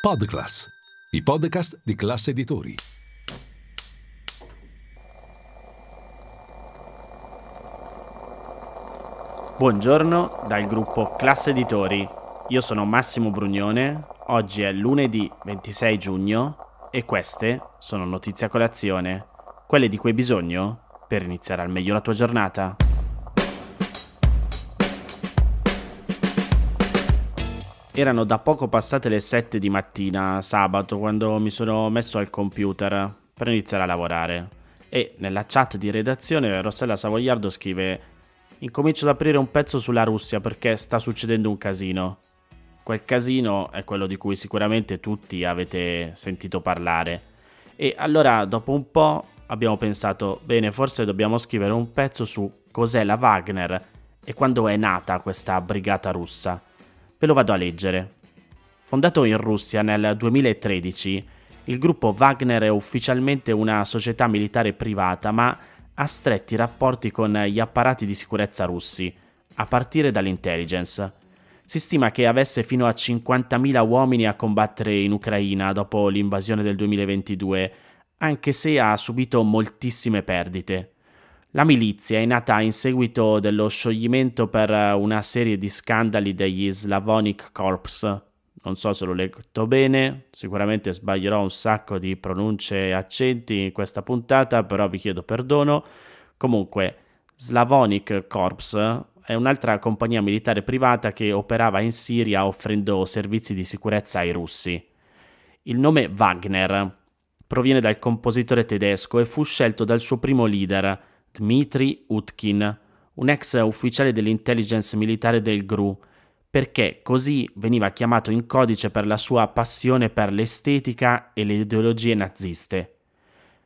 Podclass, i podcast di classe editori. Buongiorno dal gruppo Classe Editori. Io sono Massimo Brugnone. Oggi è lunedì 26 giugno e queste sono notizie a colazione, quelle di cui hai bisogno per iniziare al meglio la tua giornata. Erano da poco passate le 7 di mattina, sabato, quando mi sono messo al computer per iniziare a lavorare. E nella chat di redazione Rossella Savoiardo scrive Incomincio ad aprire un pezzo sulla Russia perché sta succedendo un casino. Quel casino è quello di cui sicuramente tutti avete sentito parlare. E allora, dopo un po', abbiamo pensato, bene, forse dobbiamo scrivere un pezzo su cos'è la Wagner e quando è nata questa brigata russa. Ve lo vado a leggere. Fondato in Russia nel 2013, il gruppo Wagner è ufficialmente una società militare privata, ma ha stretti rapporti con gli apparati di sicurezza russi, a partire dall'intelligence. Si stima che avesse fino a 50.000 uomini a combattere in Ucraina dopo l'invasione del 2022, anche se ha subito moltissime perdite. La milizia è nata in seguito dello scioglimento per una serie di scandali degli Slavonic Corps. Non so se l'ho letto bene, sicuramente sbaglierò un sacco di pronunce e accenti in questa puntata, però vi chiedo perdono. Comunque, Slavonic Corps è un'altra compagnia militare privata che operava in Siria offrendo servizi di sicurezza ai russi. Il nome Wagner proviene dal compositore tedesco e fu scelto dal suo primo leader, Dmitry Utkin, un ex ufficiale dell'intelligence militare del GRU, perché così veniva chiamato in codice per la sua passione per l'estetica e le ideologie naziste.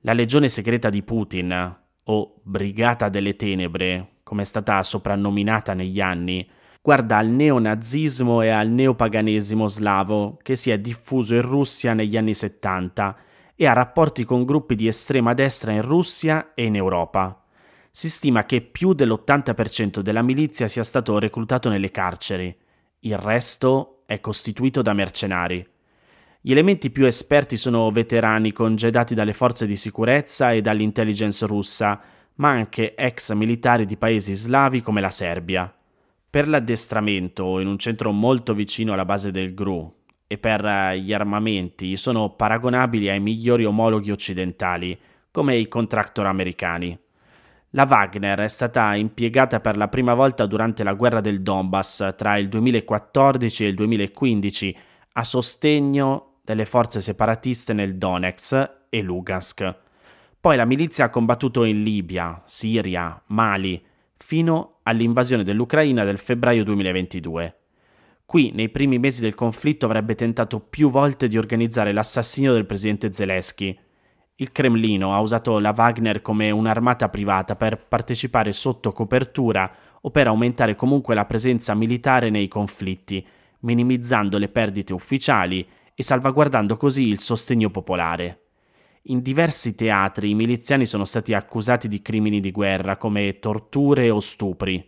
La legione segreta di Putin, o Brigata delle Tenebre, come è stata soprannominata negli anni, guarda al neonazismo e al neopaganesimo slavo che si è diffuso in Russia negli anni 70 e ha rapporti con gruppi di estrema destra in Russia e in Europa si stima che più dell'80% della milizia sia stato reclutato nelle carceri, il resto è costituito da mercenari. Gli elementi più esperti sono veterani congedati dalle forze di sicurezza e dall'intelligence russa, ma anche ex militari di paesi slavi come la Serbia. Per l'addestramento, in un centro molto vicino alla base del GRU, e per gli armamenti sono paragonabili ai migliori omologhi occidentali, come i contractor americani. La Wagner è stata impiegata per la prima volta durante la guerra del Donbass tra il 2014 e il 2015 a sostegno delle forze separatiste nel Donetsk e Lugansk. Poi la milizia ha combattuto in Libia, Siria, Mali, fino all'invasione dell'Ucraina del febbraio 2022. Qui, nei primi mesi del conflitto, avrebbe tentato più volte di organizzare l'assassinio del presidente Zelensky, il Cremlino ha usato la Wagner come un'armata privata per partecipare sotto copertura o per aumentare comunque la presenza militare nei conflitti, minimizzando le perdite ufficiali e salvaguardando così il sostegno popolare. In diversi teatri i miliziani sono stati accusati di crimini di guerra come torture o stupri.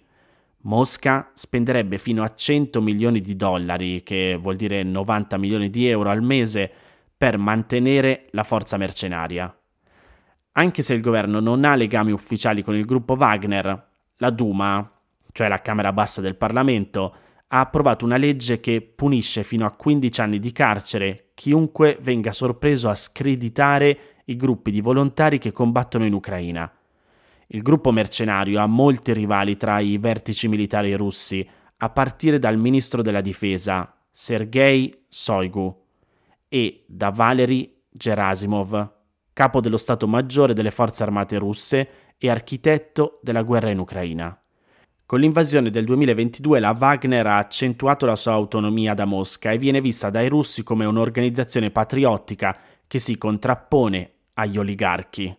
Mosca spenderebbe fino a 100 milioni di dollari, che vuol dire 90 milioni di euro al mese, per mantenere la forza mercenaria. Anche se il governo non ha legami ufficiali con il gruppo Wagner, la Duma, cioè la Camera Bassa del Parlamento, ha approvato una legge che punisce fino a 15 anni di carcere chiunque venga sorpreso a screditare i gruppi di volontari che combattono in Ucraina. Il gruppo mercenario ha molti rivali tra i vertici militari russi, a partire dal ministro della difesa, Sergei Shoigu e da Valery Gerasimov, capo dello Stato Maggiore delle Forze Armate russe e architetto della guerra in Ucraina. Con l'invasione del 2022 la Wagner ha accentuato la sua autonomia da Mosca e viene vista dai russi come un'organizzazione patriottica che si contrappone agli oligarchi.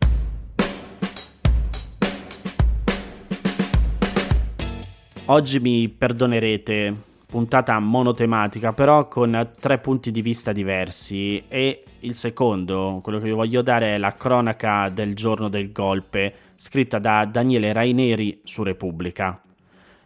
Oggi mi perdonerete puntata monotematica, però con tre punti di vista diversi. E il secondo, quello che vi voglio dare, è la cronaca del giorno del golpe, scritta da Daniele Raineri su Repubblica.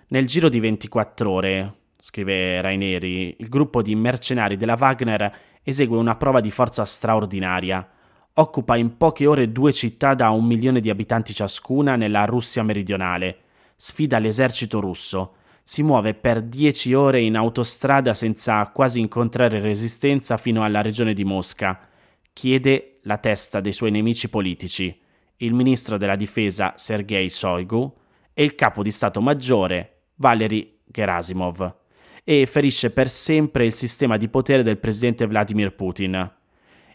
Nel giro di 24 ore, scrive Raineri, il gruppo di mercenari della Wagner esegue una prova di forza straordinaria. Occupa in poche ore due città da un milione di abitanti ciascuna nella Russia meridionale. Sfida l'esercito russo. Si muove per dieci ore in autostrada senza quasi incontrare resistenza fino alla regione di Mosca. Chiede la testa dei suoi nemici politici, il ministro della difesa Sergei Shoigu e il capo di Stato Maggiore Valery Gerasimov e ferisce per sempre il sistema di potere del presidente Vladimir Putin.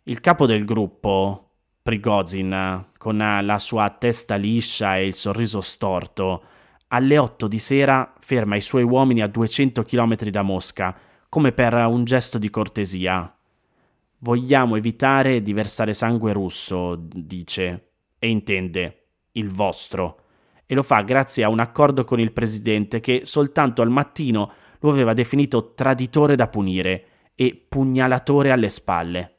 Il capo del gruppo, Prigozhin, con la sua testa liscia e il sorriso storto, alle 8 di sera ferma i suoi uomini a 200 km da Mosca, come per un gesto di cortesia. Vogliamo evitare di versare sangue russo, dice, e intende il vostro, e lo fa grazie a un accordo con il presidente che soltanto al mattino lo aveva definito traditore da punire e pugnalatore alle spalle.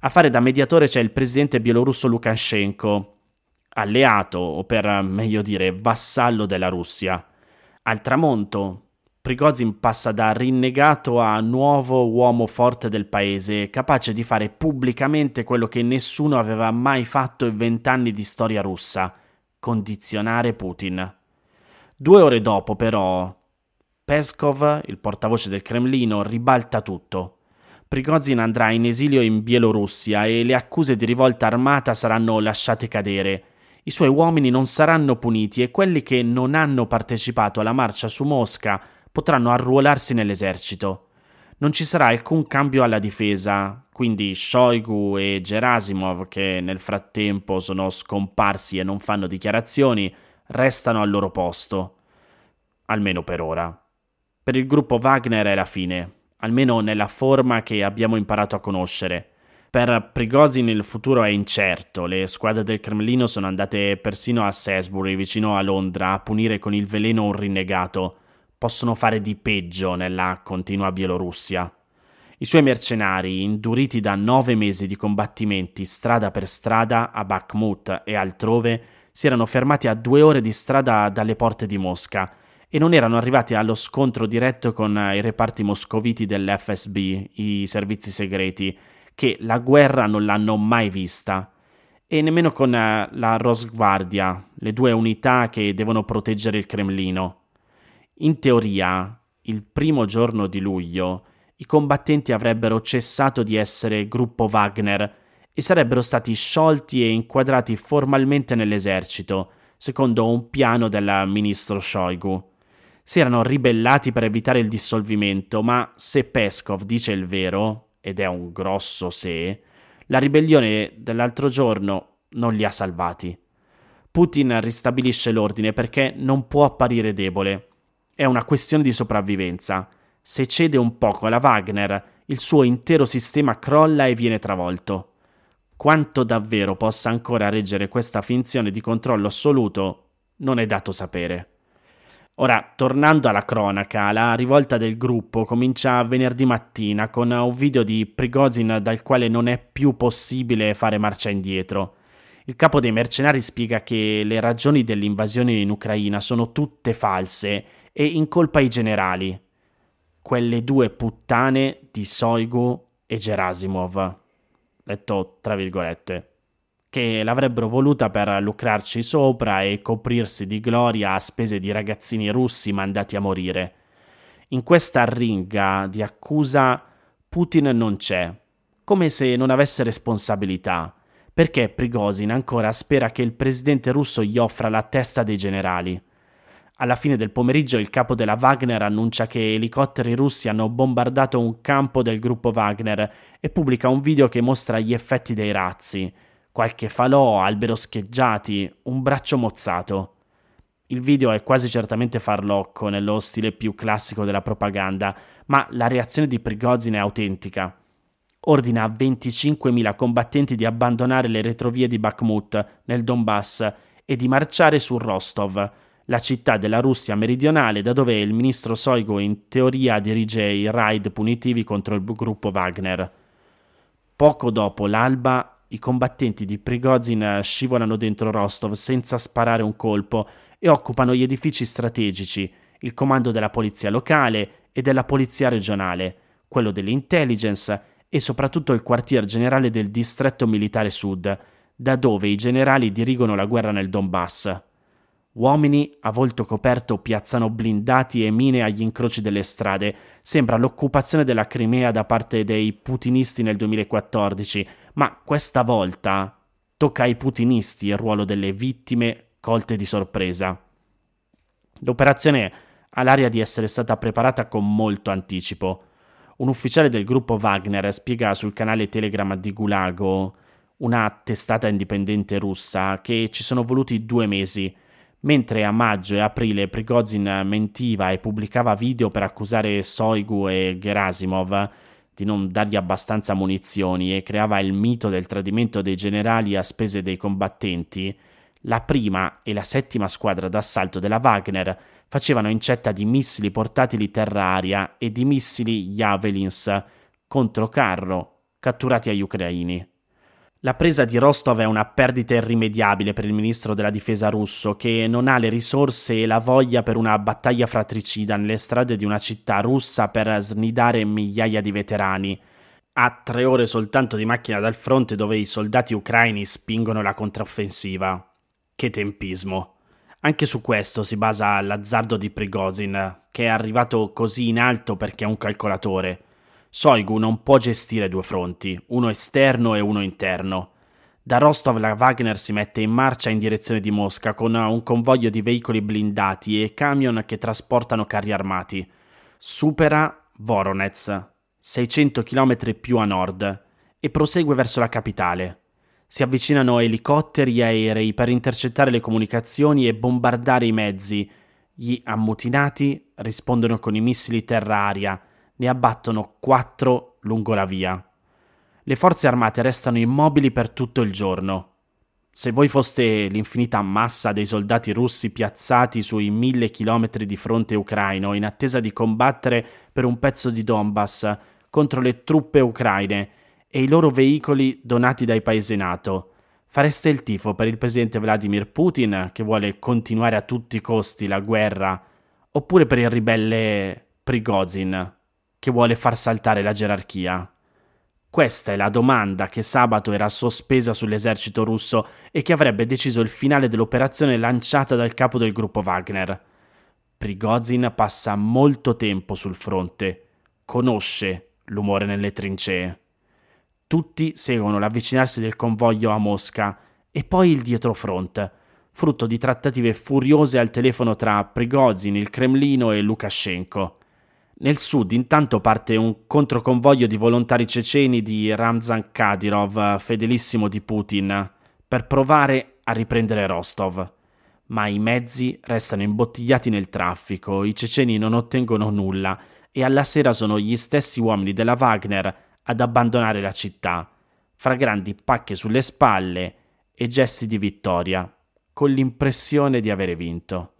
A fare da mediatore c'è il presidente bielorusso Lukashenko, alleato, o per meglio dire vassallo della Russia. Al tramonto, Prigozhin passa da rinnegato a nuovo uomo forte del paese, capace di fare pubblicamente quello che nessuno aveva mai fatto in vent'anni di storia russa, condizionare Putin. Due ore dopo, però, Peskov, il portavoce del Cremlino, ribalta tutto. Prigozhin andrà in esilio in Bielorussia e le accuse di rivolta armata saranno lasciate cadere. I suoi uomini non saranno puniti e quelli che non hanno partecipato alla marcia su Mosca potranno arruolarsi nell'esercito. Non ci sarà alcun cambio alla difesa, quindi Shoigu e Gerasimov, che nel frattempo sono scomparsi e non fanno dichiarazioni, restano al loro posto. Almeno per ora. Per il gruppo Wagner è la fine, almeno nella forma che abbiamo imparato a conoscere. Per Prigozhin il futuro è incerto, le squadre del Cremlino sono andate persino a Salisbury, vicino a Londra, a punire con il veleno un rinnegato. Possono fare di peggio nella continua Bielorussia. I suoi mercenari, induriti da nove mesi di combattimenti strada per strada a Bakhmut e altrove, si erano fermati a due ore di strada dalle porte di Mosca e non erano arrivati allo scontro diretto con i reparti moscoviti dell'FSB, i servizi segreti, che la guerra non l'hanno mai vista, e nemmeno con eh, la Rosgvardia, le due unità che devono proteggere il Cremlino. In teoria, il primo giorno di luglio, i combattenti avrebbero cessato di essere gruppo Wagner e sarebbero stati sciolti e inquadrati formalmente nell'esercito, secondo un piano del ministro Shoigu si erano ribellati per evitare il dissolvimento, ma se Peskov dice il vero, ed è un grosso se, la ribellione dell'altro giorno non li ha salvati. Putin ristabilisce l'ordine perché non può apparire debole. È una questione di sopravvivenza. Se cede un poco alla Wagner, il suo intero sistema crolla e viene travolto. Quanto davvero possa ancora reggere questa finzione di controllo assoluto non è dato sapere. Ora, tornando alla cronaca, la rivolta del gruppo comincia venerdì mattina con un video di Prigozhin dal quale non è più possibile fare marcia indietro. Il capo dei mercenari spiega che le ragioni dell'invasione in Ucraina sono tutte false e incolpa i generali. Quelle due puttane di Soigu e Gerasimov. Letto tra virgolette che l'avrebbero voluta per lucrarci sopra e coprirsi di gloria a spese di ragazzini russi mandati a morire. In questa ringa di accusa Putin non c'è, come se non avesse responsabilità, perché Prigozhin ancora spera che il presidente russo gli offra la testa dei generali. Alla fine del pomeriggio il capo della Wagner annuncia che elicotteri russi hanno bombardato un campo del gruppo Wagner e pubblica un video che mostra gli effetti dei razzi qualche falò, albero scheggiati, un braccio mozzato. Il video è quasi certamente farlocco nello stile più classico della propaganda, ma la reazione di Prigozhin è autentica. Ordina a 25.000 combattenti di abbandonare le retrovie di Bakhmut nel Donbass e di marciare su Rostov, la città della Russia meridionale da dove il ministro Soigo in teoria dirige i raid punitivi contro il gruppo Wagner. Poco dopo l'alba i combattenti di Prigozhin scivolano dentro Rostov senza sparare un colpo e occupano gli edifici strategici, il comando della polizia locale e della polizia regionale, quello dell'intelligence e soprattutto il quartier generale del distretto militare sud, da dove i generali dirigono la guerra nel Donbass. Uomini a volto coperto piazzano blindati e mine agli incroci delle strade. Sembra l'occupazione della Crimea da parte dei putinisti nel 2014, ma questa volta tocca ai putinisti il ruolo delle vittime colte di sorpresa. L'operazione ha l'aria di essere stata preparata con molto anticipo. Un ufficiale del gruppo Wagner spiega sul canale Telegram di Gulago, una testata indipendente russa, che ci sono voluti due mesi Mentre a maggio e aprile Prigozhin mentiva e pubblicava video per accusare Soigu e Gerasimov di non dargli abbastanza munizioni e creava il mito del tradimento dei generali a spese dei combattenti, la prima e la settima squadra d'assalto della Wagner facevano incetta di missili portatili terra-aria e di missili Javelins contro carro catturati agli ucraini. La presa di Rostov è una perdita irrimediabile per il ministro della difesa russo, che non ha le risorse e la voglia per una battaglia fratricida nelle strade di una città russa per snidare migliaia di veterani. Ha tre ore soltanto di macchina dal fronte dove i soldati ucraini spingono la controffensiva. Che tempismo. Anche su questo si basa l'azzardo di Prigozhin, che è arrivato così in alto perché è un calcolatore. Soigu non può gestire due fronti, uno esterno e uno interno. Da Rostov la Wagner si mette in marcia in direzione di Mosca con un convoglio di veicoli blindati e camion che trasportano carri armati. Supera Voronezh, 600 km più a nord, e prosegue verso la capitale. Si avvicinano elicotteri e aerei per intercettare le comunicazioni e bombardare i mezzi. Gli ammutinati rispondono con i missili terra-aria ne abbattono quattro lungo la via. Le forze armate restano immobili per tutto il giorno. Se voi foste l'infinita massa dei soldati russi piazzati sui mille chilometri di fronte ucraino in attesa di combattere per un pezzo di Donbass contro le truppe ucraine e i loro veicoli donati dai paesi NATO, fareste il tifo per il presidente Vladimir Putin che vuole continuare a tutti i costi la guerra oppure per il ribelle Prigozhin che vuole far saltare la gerarchia? Questa è la domanda che sabato era sospesa sull'esercito russo e che avrebbe deciso il finale dell'operazione lanciata dal capo del gruppo Wagner. Prigozhin passa molto tempo sul fronte, conosce l'umore nelle trincee. Tutti seguono l'avvicinarsi del convoglio a Mosca e poi il dietrofront, frutto di trattative furiose al telefono tra Prigozhin, il Cremlino e Lukashenko. Nel sud intanto parte un controconvoglio di volontari ceceni di Ramzan Kadyrov, fedelissimo di Putin, per provare a riprendere Rostov. Ma i mezzi restano imbottigliati nel traffico, i ceceni non ottengono nulla e alla sera sono gli stessi uomini della Wagner ad abbandonare la città, fra grandi pacche sulle spalle e gesti di vittoria, con l'impressione di avere vinto.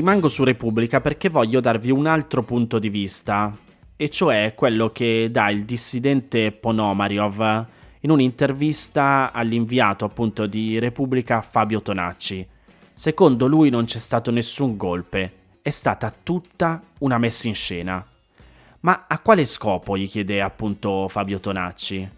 Rimango su Repubblica perché voglio darvi un altro punto di vista, e cioè quello che dà il dissidente Ponomariov in un'intervista all'inviato appunto di Repubblica Fabio Tonacci. Secondo lui non c'è stato nessun golpe, è stata tutta una messa in scena. Ma a quale scopo? gli chiede appunto Fabio Tonacci.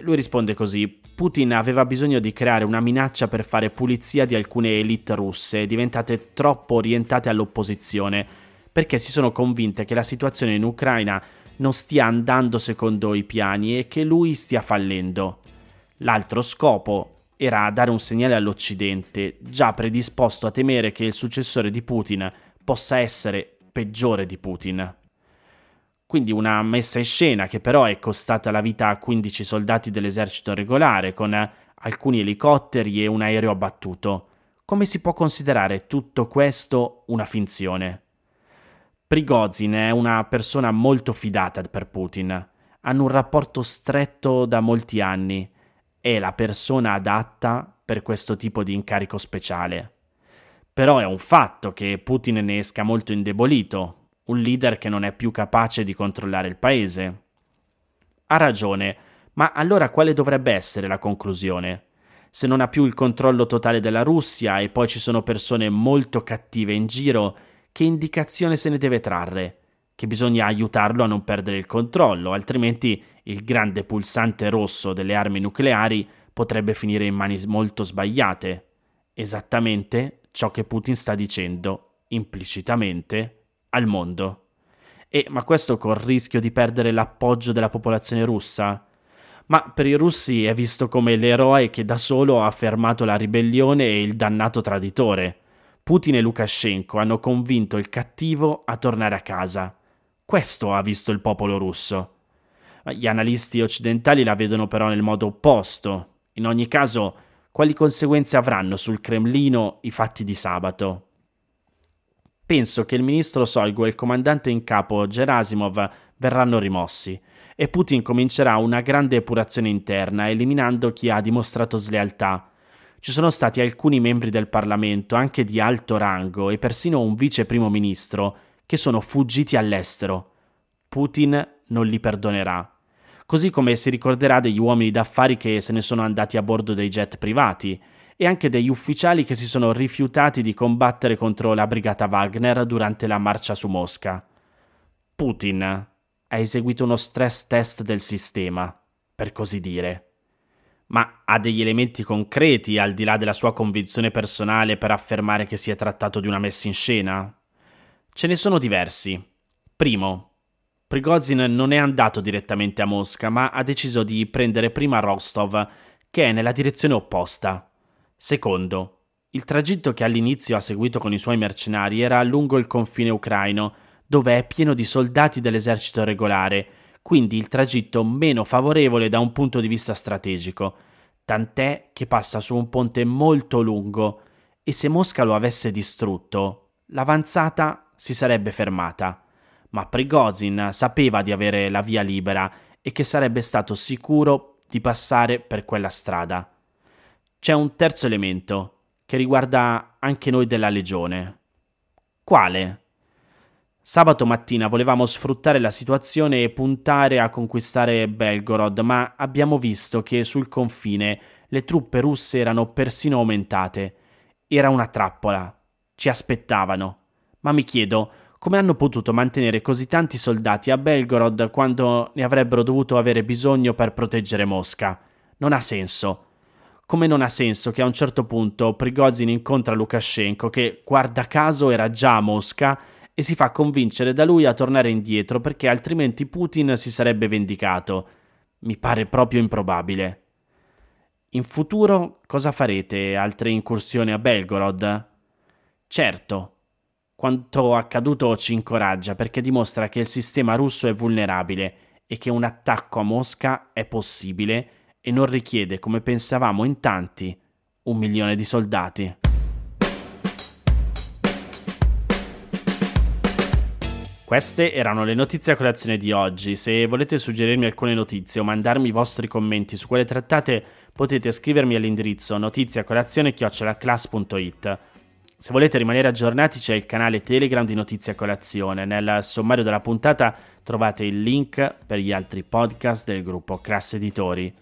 Lui risponde così: Putin aveva bisogno di creare una minaccia per fare pulizia di alcune elite russe diventate troppo orientate all'opposizione, perché si sono convinte che la situazione in Ucraina non stia andando secondo i piani e che lui stia fallendo. L'altro scopo era dare un segnale all'Occidente, già predisposto a temere che il successore di Putin possa essere peggiore di Putin. Quindi una messa in scena che però è costata la vita a 15 soldati dell'esercito regolare, con alcuni elicotteri e un aereo abbattuto. Come si può considerare tutto questo una finzione? Prigozhin è una persona molto fidata per Putin. Hanno un rapporto stretto da molti anni. È la persona adatta per questo tipo di incarico speciale. Però è un fatto che Putin ne esca molto indebolito, un leader che non è più capace di controllare il paese. Ha ragione, ma allora quale dovrebbe essere la conclusione? Se non ha più il controllo totale della Russia e poi ci sono persone molto cattive in giro, che indicazione se ne deve trarre? Che bisogna aiutarlo a non perdere il controllo, altrimenti il grande pulsante rosso delle armi nucleari potrebbe finire in mani molto sbagliate. Esattamente ciò che Putin sta dicendo implicitamente al mondo. E ma questo col rischio di perdere l'appoggio della popolazione russa? Ma per i russi è visto come l'eroe che da solo ha fermato la ribellione e il dannato traditore. Putin e Lukashenko hanno convinto il cattivo a tornare a casa. Questo ha visto il popolo russo. Gli analisti occidentali la vedono però nel modo opposto. In ogni caso, quali conseguenze avranno sul Cremlino i fatti di sabato? Penso che il ministro Soigu e il comandante in capo Gerasimov verranno rimossi e Putin comincerà una grande epurazione interna, eliminando chi ha dimostrato slealtà. Ci sono stati alcuni membri del Parlamento, anche di alto rango, e persino un vice primo ministro, che sono fuggiti all'estero. Putin non li perdonerà. Così come si ricorderà degli uomini d'affari che se ne sono andati a bordo dei jet privati, e anche degli ufficiali che si sono rifiutati di combattere contro la brigata Wagner durante la marcia su Mosca. Putin ha eseguito uno stress test del sistema, per così dire. Ma ha degli elementi concreti al di là della sua convinzione personale per affermare che si è trattato di una messa in scena? Ce ne sono diversi. Primo, Prigozhin non è andato direttamente a Mosca, ma ha deciso di prendere prima Rostov, che è nella direzione opposta. Secondo, il tragitto che all'inizio ha seguito con i suoi mercenari era lungo il confine ucraino, dove è pieno di soldati dell'esercito regolare, quindi il tragitto meno favorevole da un punto di vista strategico, tant'è che passa su un ponte molto lungo e se Mosca lo avesse distrutto, l'avanzata si sarebbe fermata. Ma Prigozhin sapeva di avere la via libera e che sarebbe stato sicuro di passare per quella strada. C'è un terzo elemento che riguarda anche noi della Legione. Quale? Sabato mattina volevamo sfruttare la situazione e puntare a conquistare Belgorod, ma abbiamo visto che sul confine le truppe russe erano persino aumentate. Era una trappola. Ci aspettavano. Ma mi chiedo come hanno potuto mantenere così tanti soldati a Belgorod quando ne avrebbero dovuto avere bisogno per proteggere Mosca. Non ha senso come non ha senso che a un certo punto Prigozhin incontra Lukashenko che, guarda caso, era già a Mosca e si fa convincere da lui a tornare indietro perché altrimenti Putin si sarebbe vendicato. Mi pare proprio improbabile. In futuro cosa farete? Altre incursioni a Belgorod? Certo. Quanto accaduto ci incoraggia perché dimostra che il sistema russo è vulnerabile e che un attacco a Mosca è possibile e non richiede, come pensavamo in tanti, un milione di soldati. Queste erano le notizie a colazione di oggi. Se volete suggerirmi alcune notizie o mandarmi i vostri commenti su quelle trattate, potete scrivermi all'indirizzo notiziacolazione.it. Se volete rimanere aggiornati c'è il canale Telegram di Notizie a Colazione. Nel sommario della puntata trovate il link per gli altri podcast del gruppo Class Editori.